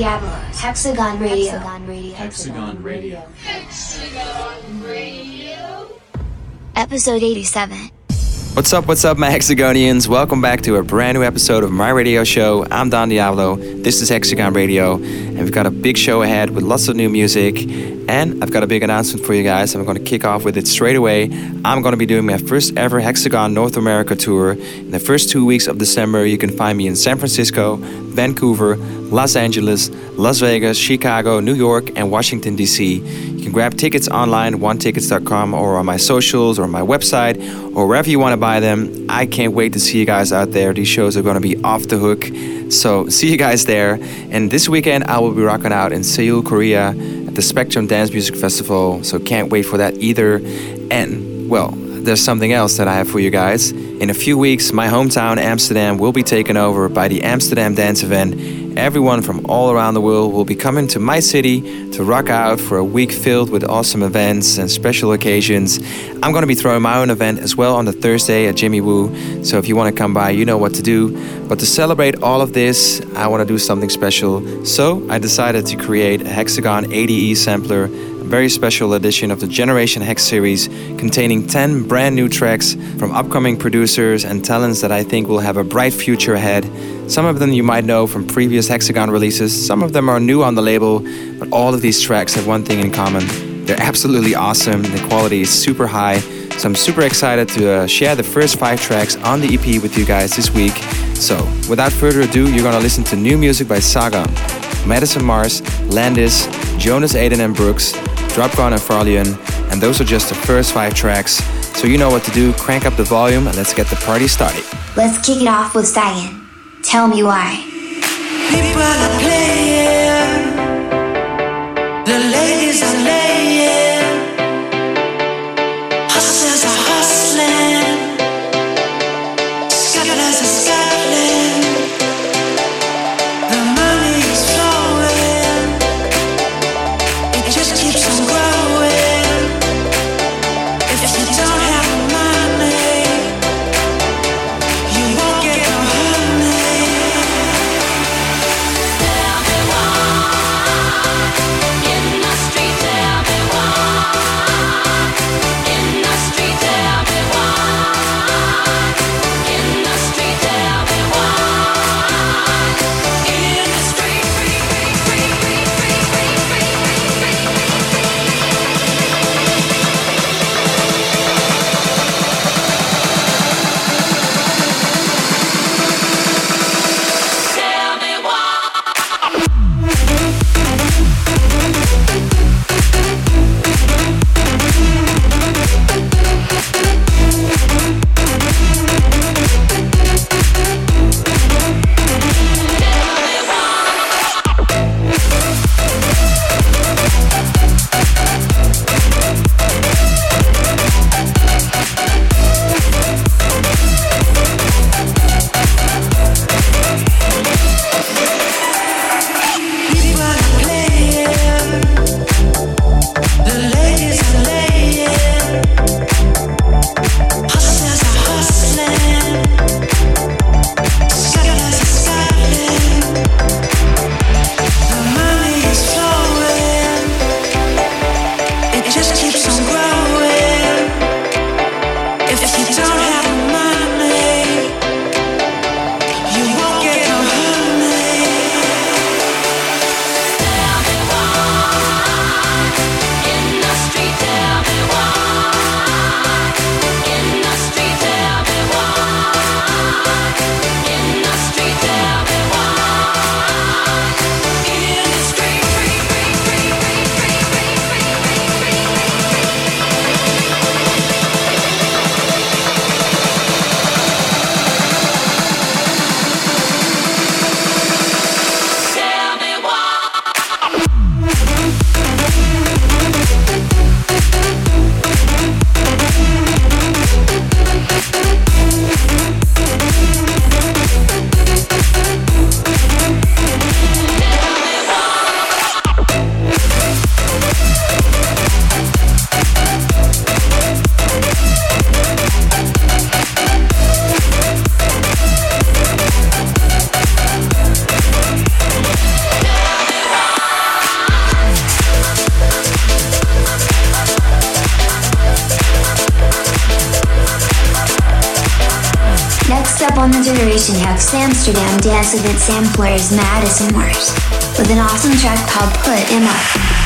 Don Diablo, Hexagon Radio. Hexagon Radio. Hexagon Radio. Episode 87. What's up, what's up, my Hexagonians? Welcome back to a brand new episode of my radio show. I'm Don Diablo. This is Hexagon Radio, and we've got a big show ahead with lots of new music. And I've got a big announcement for you guys. I'm going to kick off with it straight away. I'm going to be doing my first ever Hexagon North America tour. In the first two weeks of December, you can find me in San Francisco, Vancouver, Los Angeles, Las Vegas, Chicago, New York, and Washington, D.C. You can grab tickets online, onetickets.com, or on my socials, or my website, or wherever you want to buy them. I can't wait to see you guys out there. These shows are going to be off the hook. So, see you guys there. And this weekend, I will be rocking out in Seoul, Korea at the Spectrum Dance Music Festival. So, can't wait for that either. And, well, there's something else that I have for you guys. In a few weeks, my hometown Amsterdam will be taken over by the Amsterdam Dance Event. Everyone from all around the world will be coming to my city to rock out for a week filled with awesome events and special occasions. I'm going to be throwing my own event as well on the Thursday at Jimmy Woo. So if you want to come by, you know what to do. But to celebrate all of this, I want to do something special. So I decided to create a Hexagon ADE sampler very special edition of the Generation Hex series containing 10 brand new tracks from upcoming producers and talents that I think will have a bright future ahead. Some of them you might know from previous Hexagon releases, some of them are new on the label, but all of these tracks have one thing in common. They're absolutely awesome, the quality is super high, so I'm super excited to uh, share the first five tracks on the EP with you guys this week. So, without further ado, you're gonna listen to new music by Saga, Madison Mars, Landis, Jonas Aden and Brooks, Dropgun and Farlion, and those are just the first five tracks. So you know what to do, crank up the volume and let's get the party started. Let's kick it off with Sagan. Tell me why. dance event samplers, is Madison Mars with an awesome track called Put Him Up.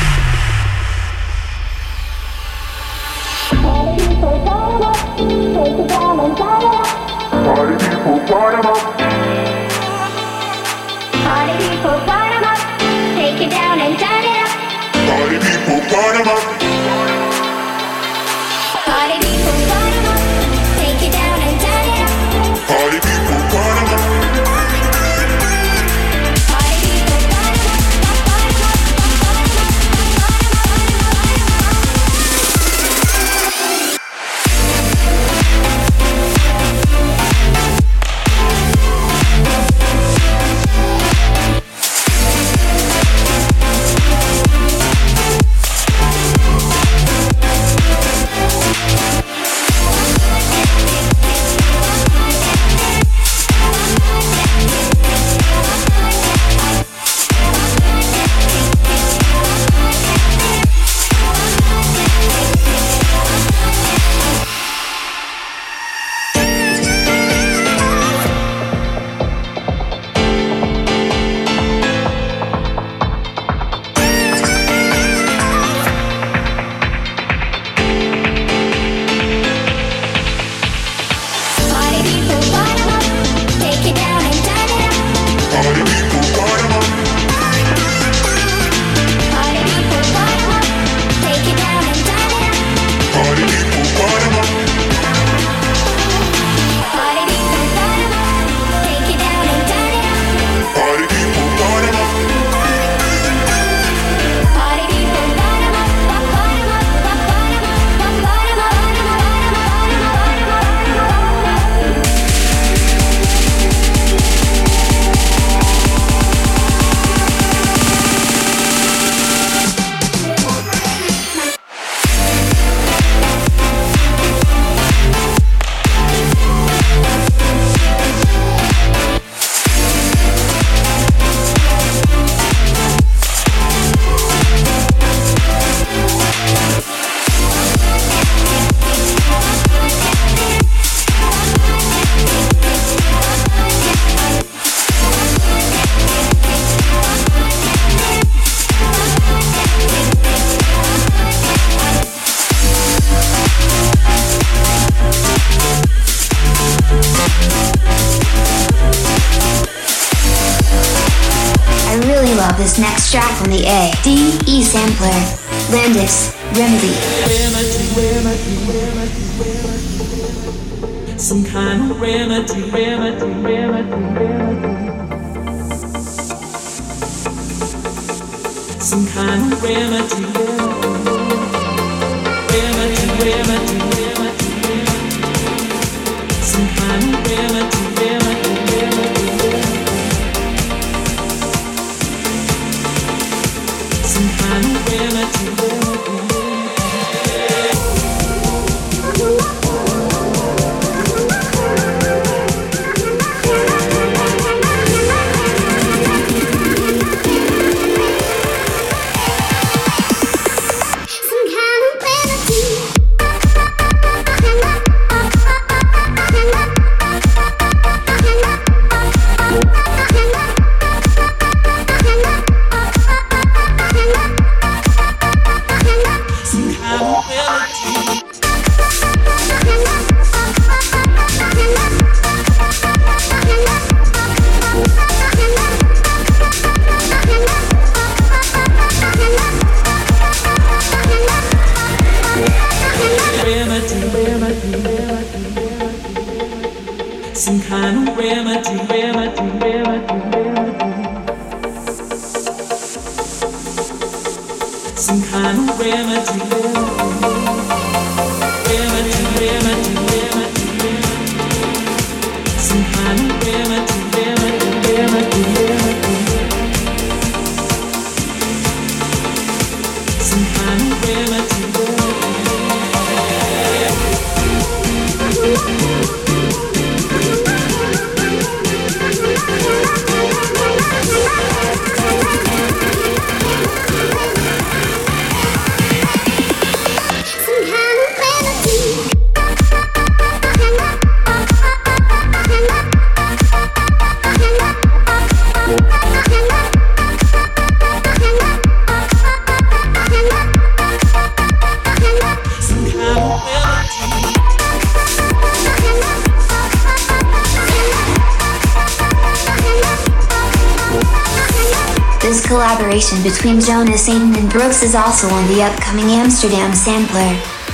Collaboration between Jonas Aden and Brooks is also on the upcoming Amsterdam sampler.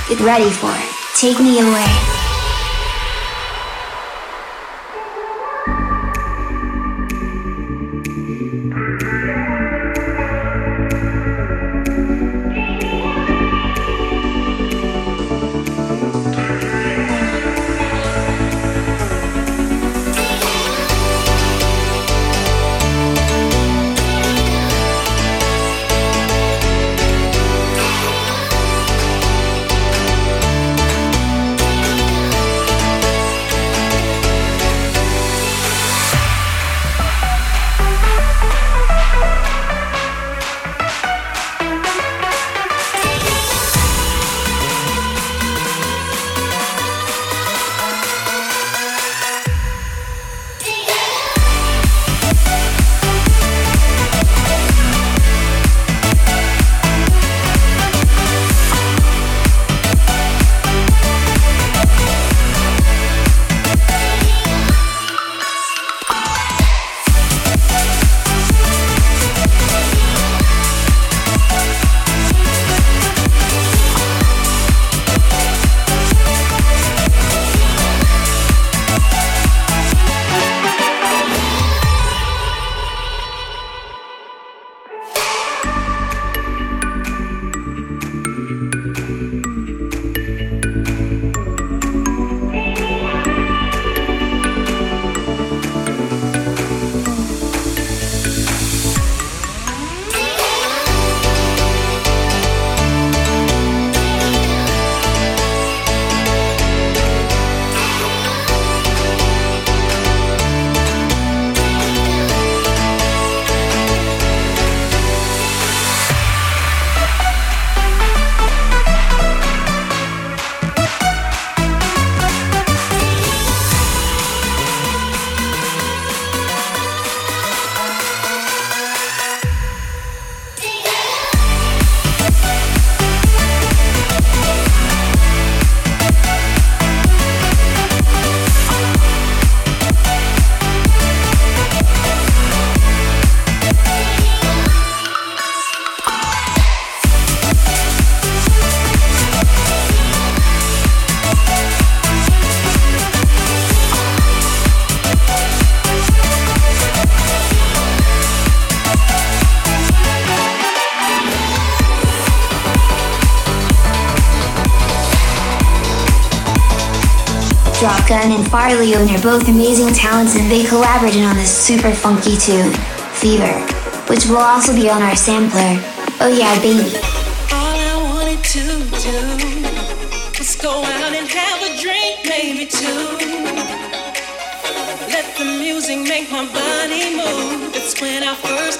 Get ready for it. Take me away. Dropgun and Farley are both amazing talents and they collaborated on this super funky tune, Fever, which will also be on our sampler. Oh yeah, baby. All I wanted to do was go out and have a drink, maybe two. Let the music make my body move. It's when I first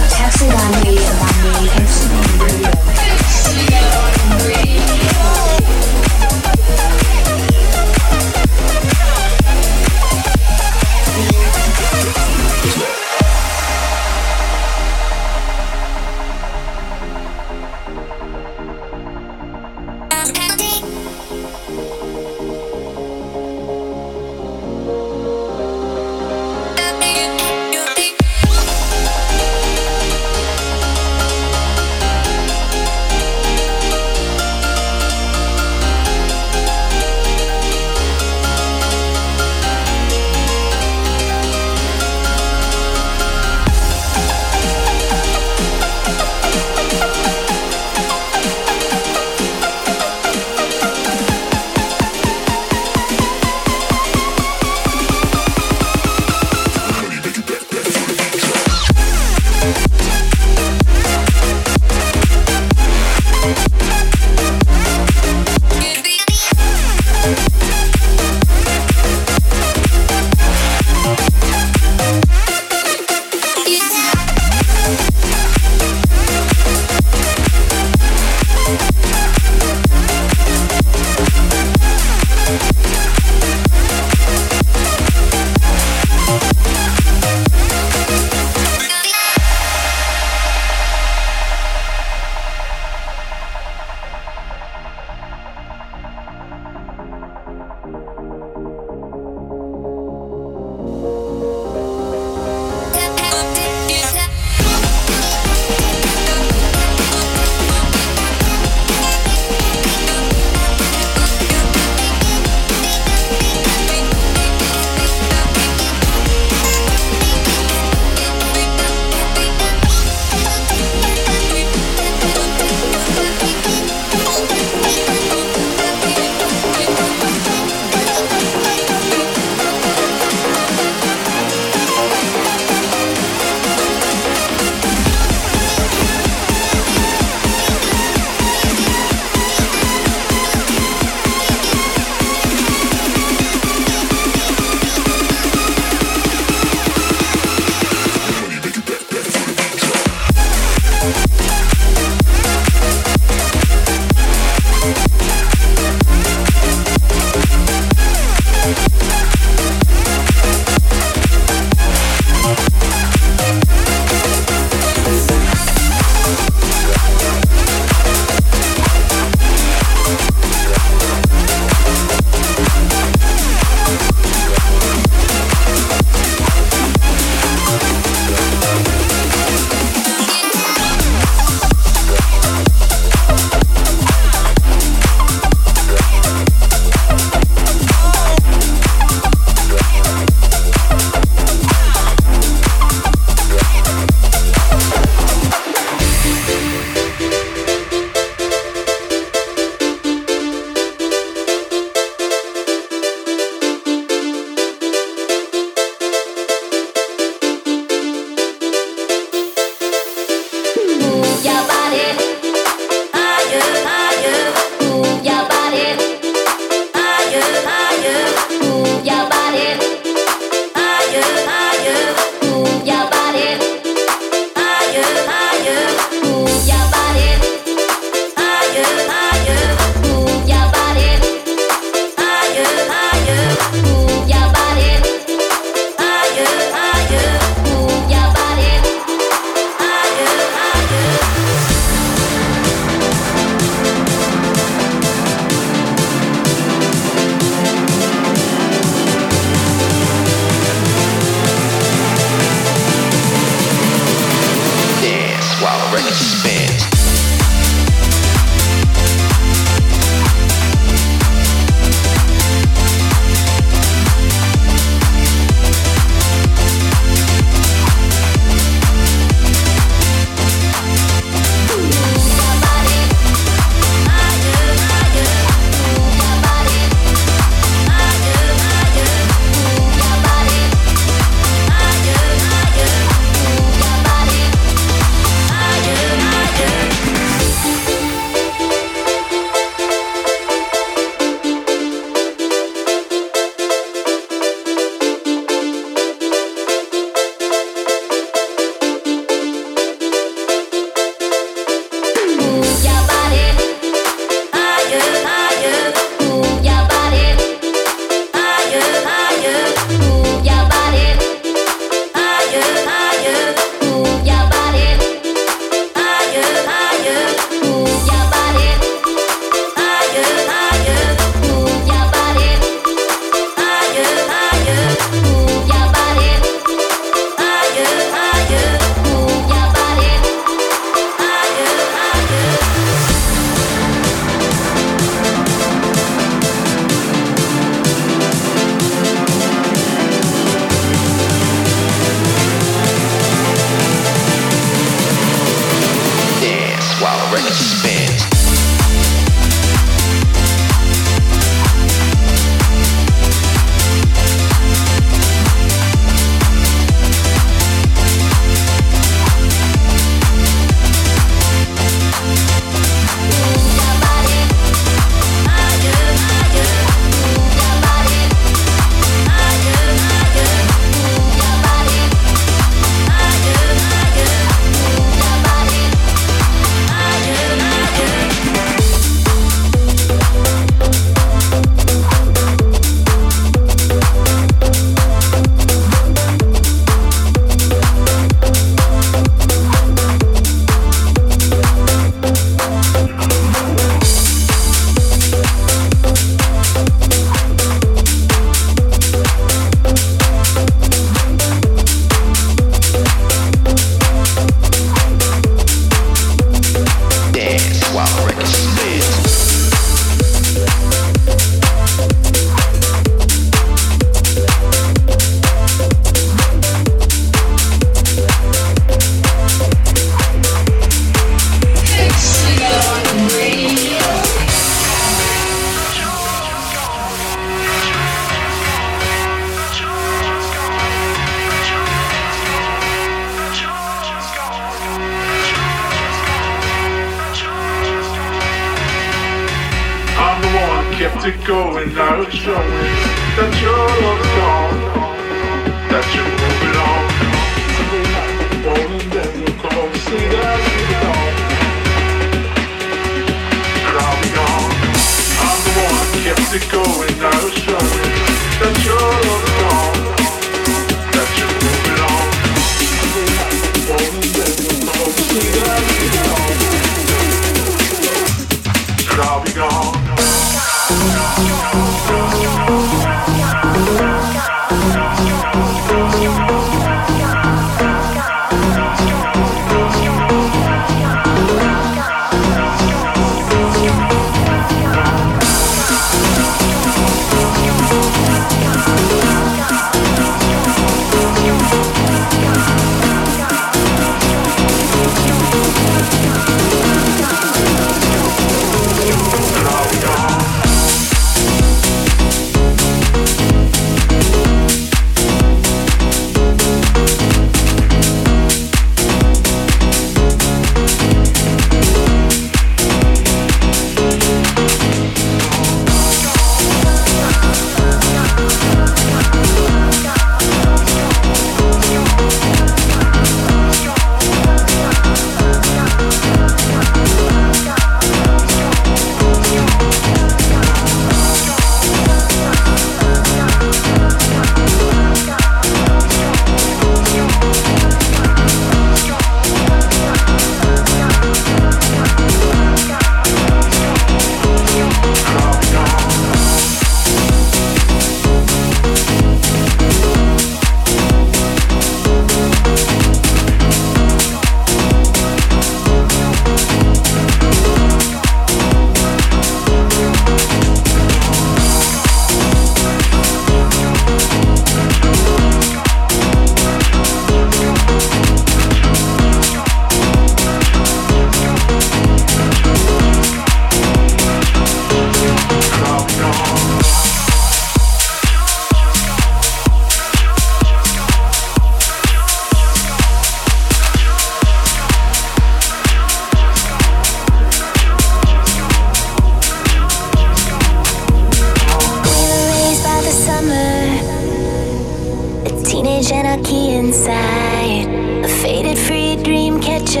A teenage anarchy inside, a faded free dream catcher.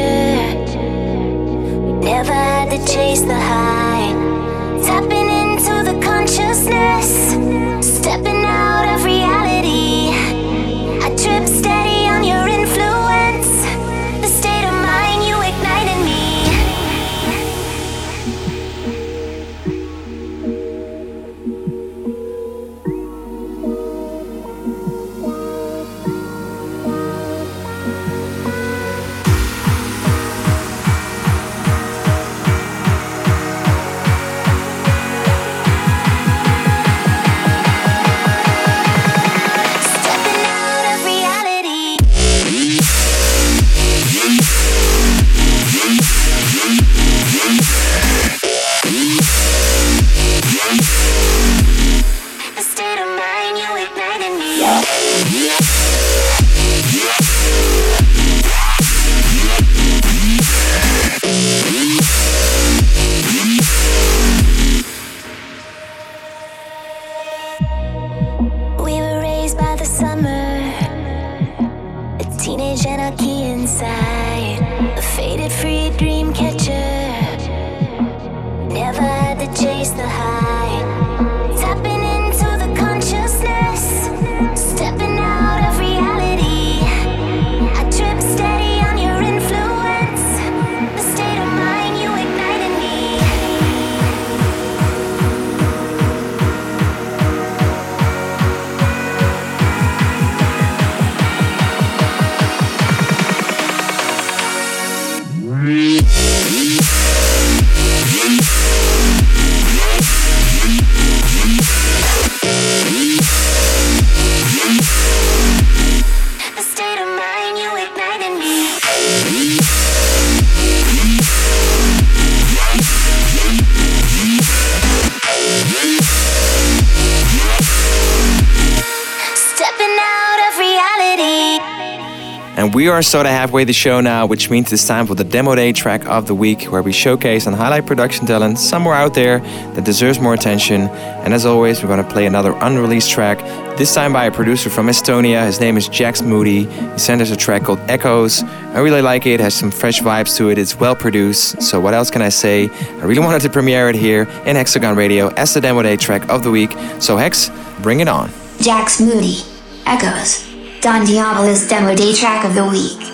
We never had to chase the high, tapping into the consciousness. Are sort of halfway the show now, which means it's time for the Demo Day track of the week, where we showcase and highlight production talent somewhere out there that deserves more attention. And as always, we're going to play another unreleased track, this time by a producer from Estonia. His name is Jax Moody. He sent us a track called Echoes. I really like it, it has some fresh vibes to it, it's well produced. So, what else can I say? I really wanted to premiere it here in Hexagon Radio as the Demo Day track of the week. So, Hex, bring it on. Jax Moody. Echoes. Don Diablo's demo day track of the week.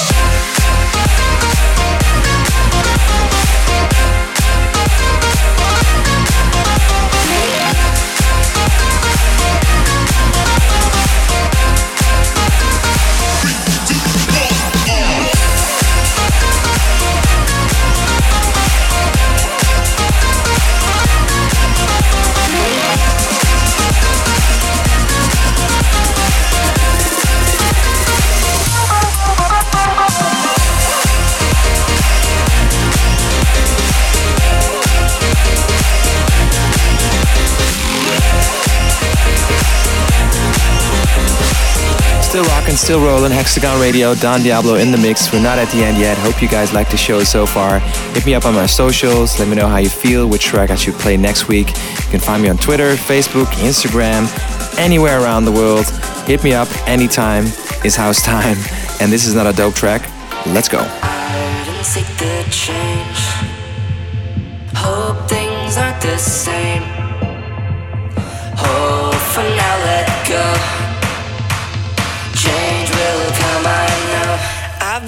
Still rolling. Hexagon Radio, Don Diablo in the mix. We're not at the end yet. Hope you guys like the show so far. Hit me up on my socials. Let me know how you feel, which track I should play next week. You can find me on Twitter, Facebook, Instagram, anywhere around the world. Hit me up anytime. It's house time. And this is not a dope track. Let's go. Hope for now, let go.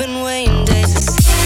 Been waiting days to see.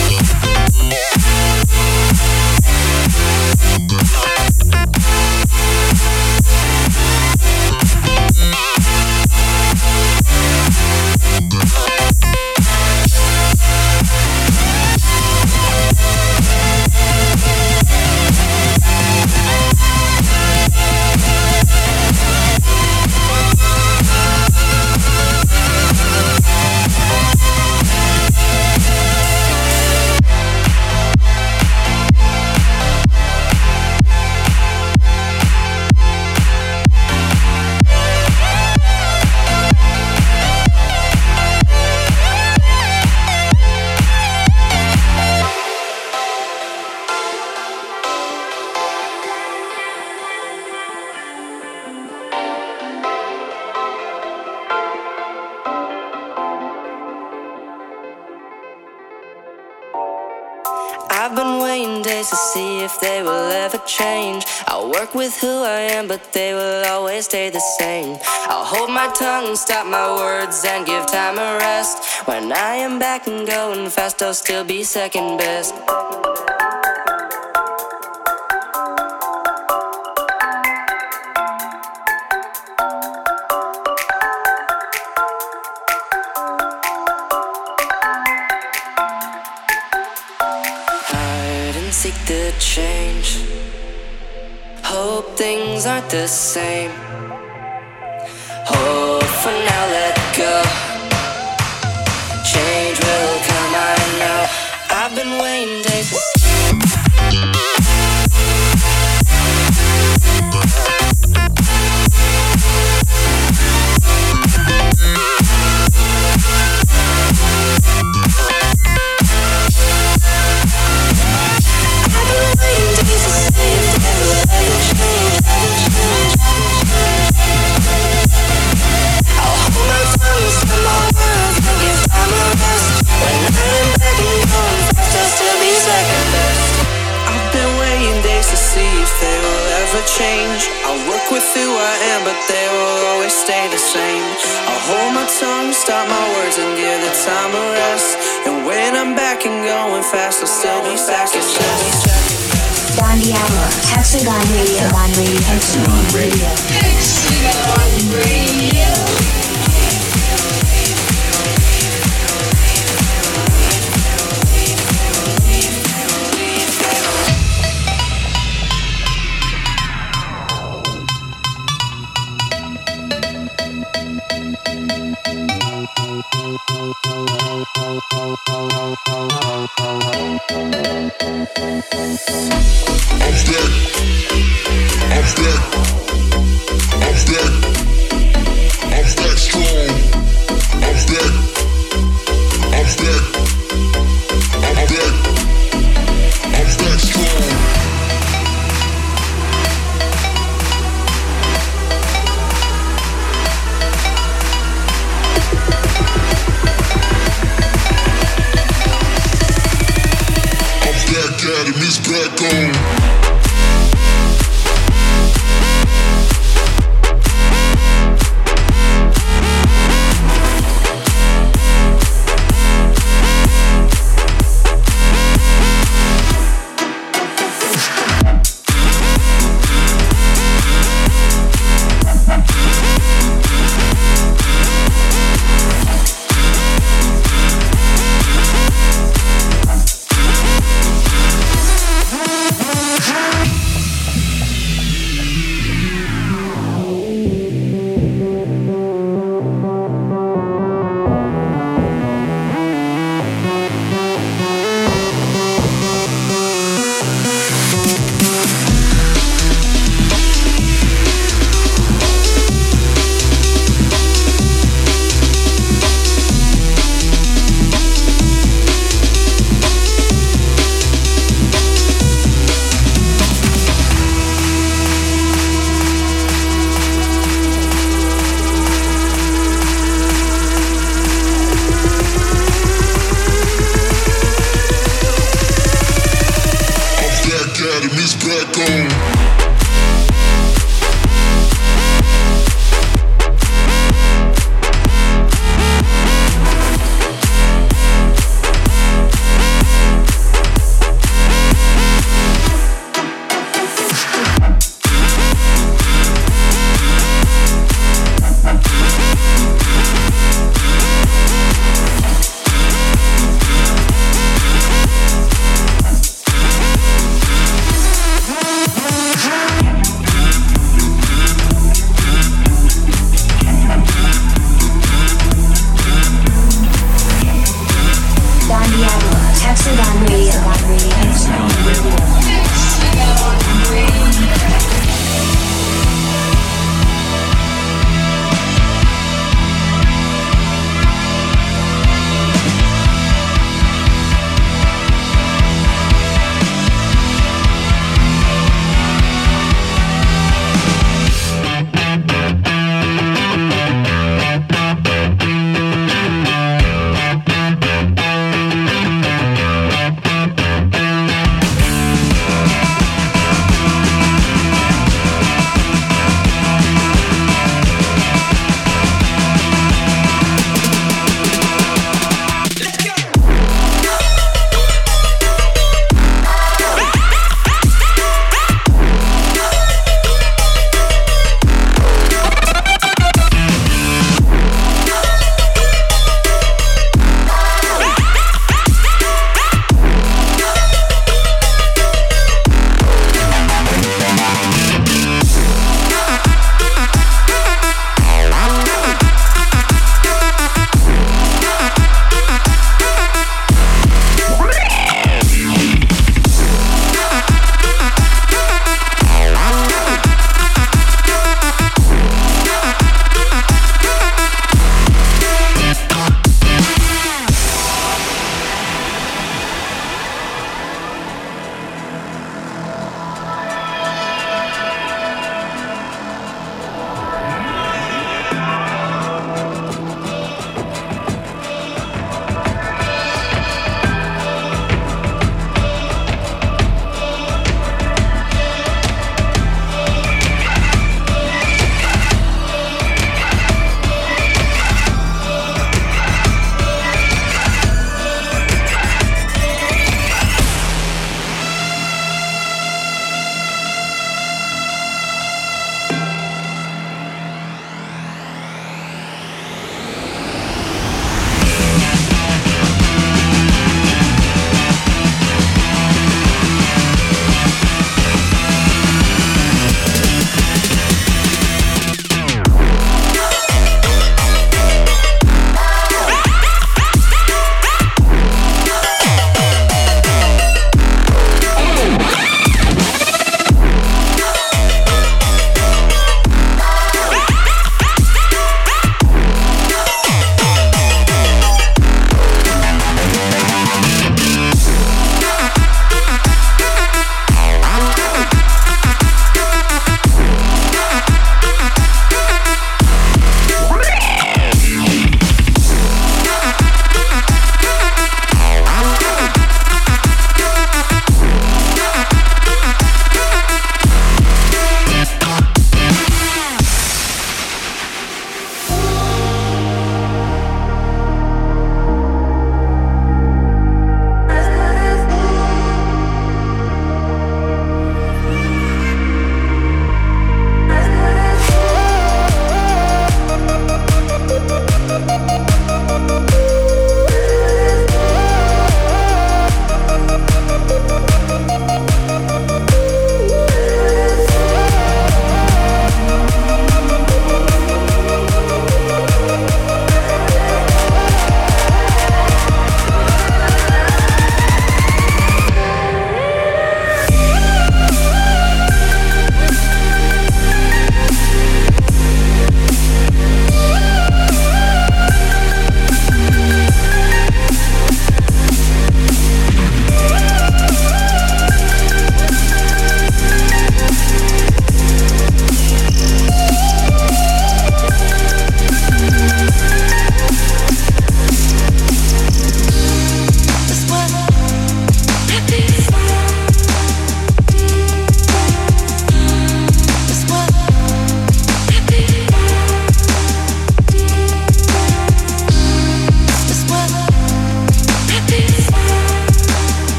Change. I'll work with who I am, but they will always stay the same. I'll hold my tongue, stop my words, and give time a rest. When I am back and going fast, I'll still be second best. Things aren't the same. Hope for now, let go. Change will come, I know. I've been waiting time a minute. I've been waiting days to see if they will ever change. I'll work with who I am, but they will always stay the same. I'll hold my tongue, stop my words, and give the time a rest. And when I'm back and going fast, I'll still be second best. Don Diablo, Hexagon Radio. Hexagon Radio. Hexagon Radio. I'm stuck. I'm stuck. I'm stuck. I'm stuck strong.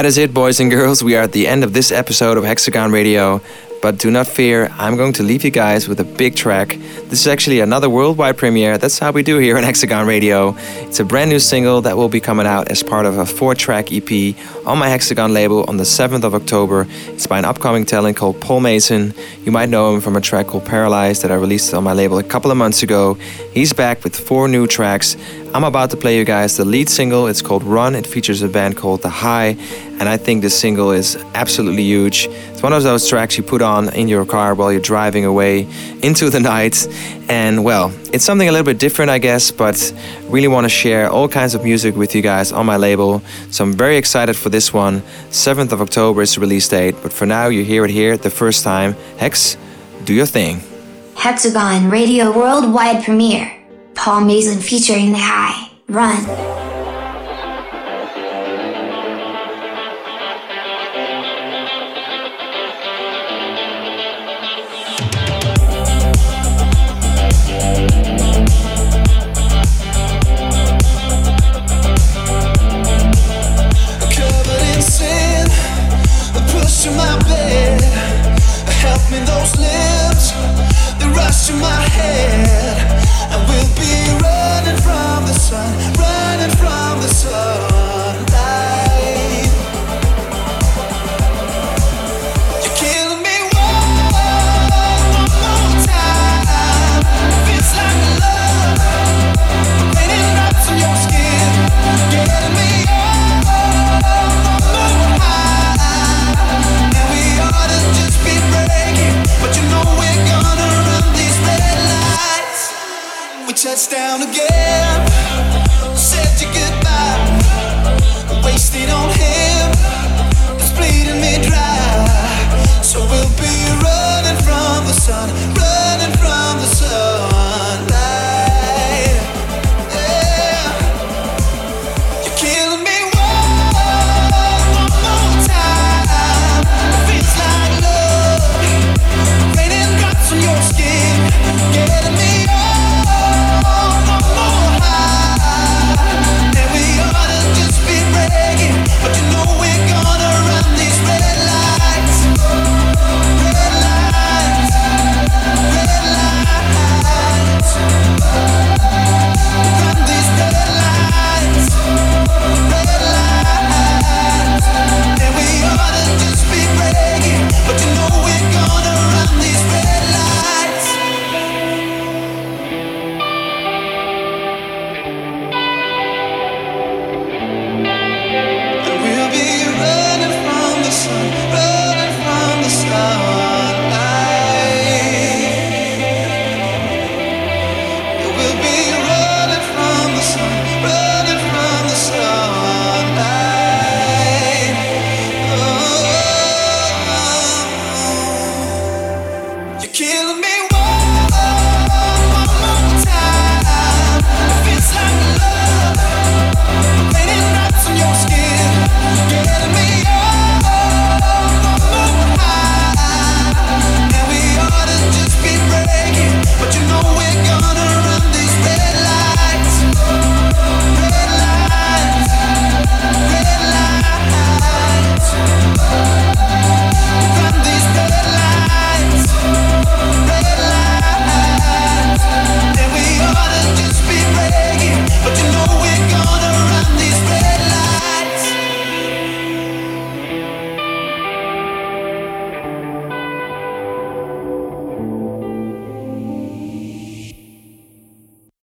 That is it, boys and girls. We are at the end of this episode of Hexagon Radio. But do not fear, I'm going to leave you guys with a big track. This is actually another worldwide premiere. That's how we do here on Hexagon Radio. It's a brand new single that will be coming out as part of a four track EP on my Hexagon label on the 7th of October. It's by an upcoming talent called Paul Mason. You might know him from a track called Paralyzed that I released on my label a couple of months ago. He's back with four new tracks. I'm about to play you guys the lead single. It's called Run. It features a band called The High, and I think this single is absolutely huge. It's one of those tracks you put on in your car while you're driving away into the night. And well, it's something a little bit different, I guess, but really want to share all kinds of music with you guys on my label. So I'm very excited for this one. 7th of October is the release date, but for now, you hear it here the first time. Hex, do your thing. Hexagon Radio Worldwide Premiere. Paul Mason featuring The High. Run.